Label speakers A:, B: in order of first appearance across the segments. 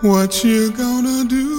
A: What you gonna do?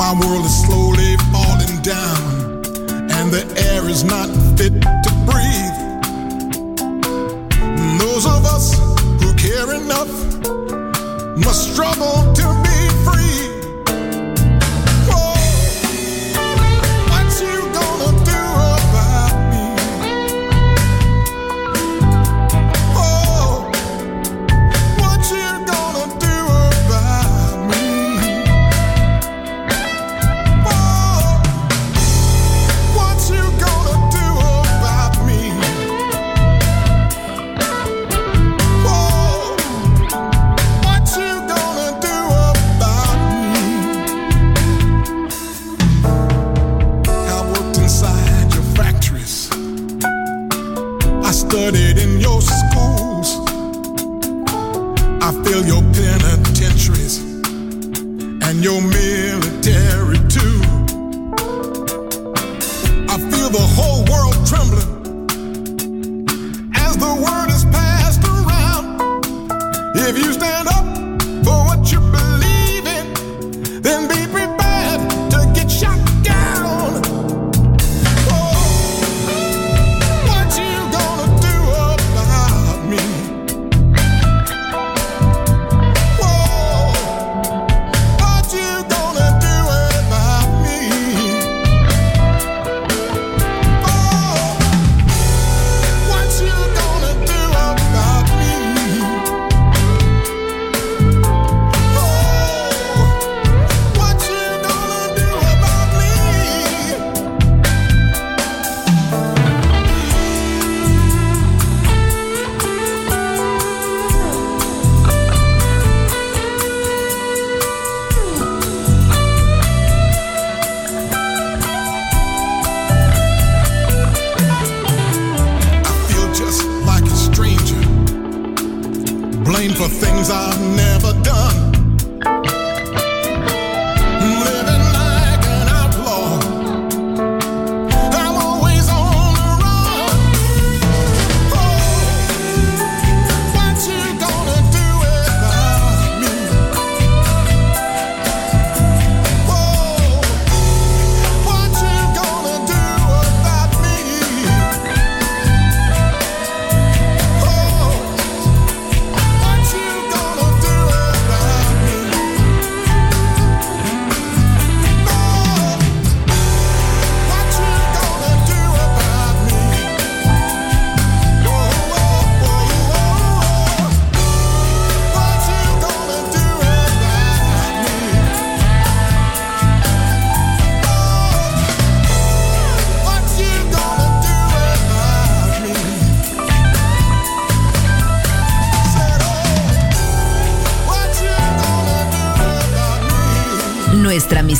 A: My world is slowly falling down, and the air is not fit to breathe. And those of us who care enough must struggle to be. I fill your penitentiaries and your
B: mirror.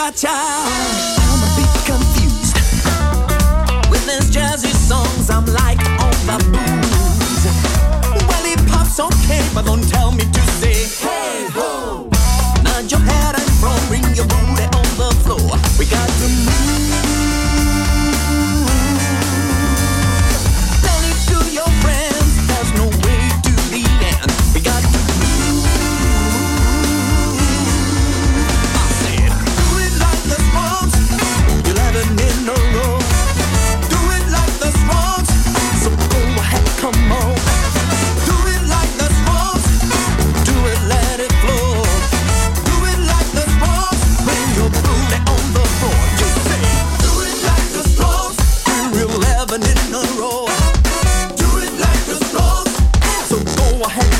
C: cha cha. I'm a bit confused with his jazzy songs. I'm like on my booze. Well, he pops okay, but don't tell me to say hey ho. Nod your head and throw, ring your booty.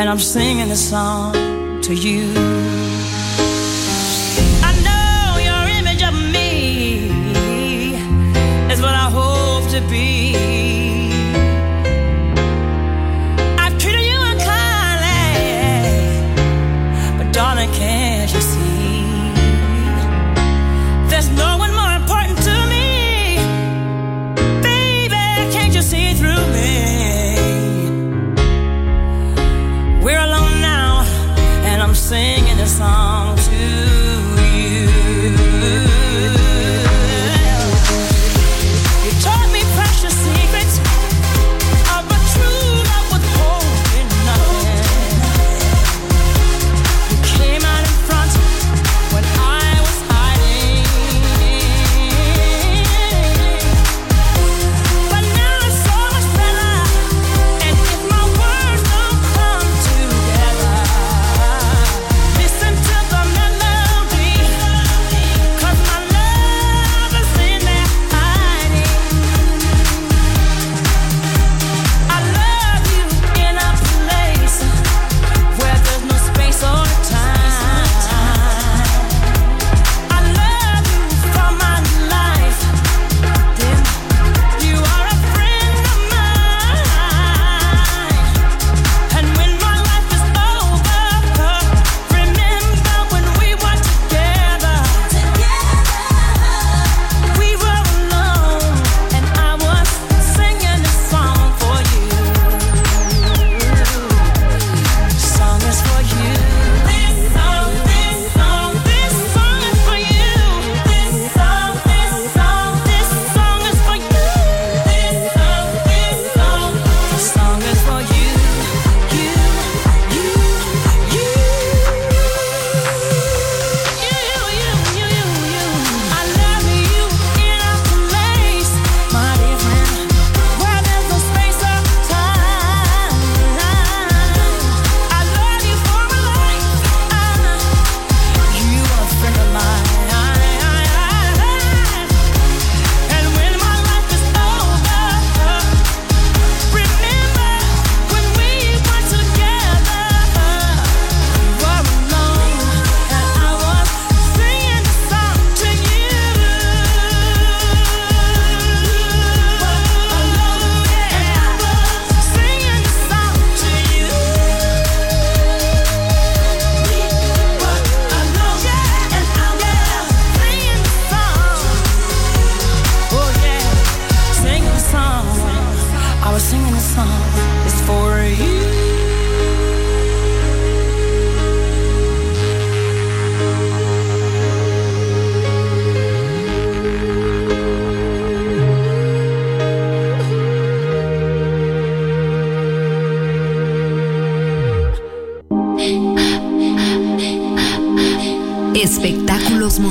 D: and
E: I'm singing this song to you. I know your image of me is what I hope to be.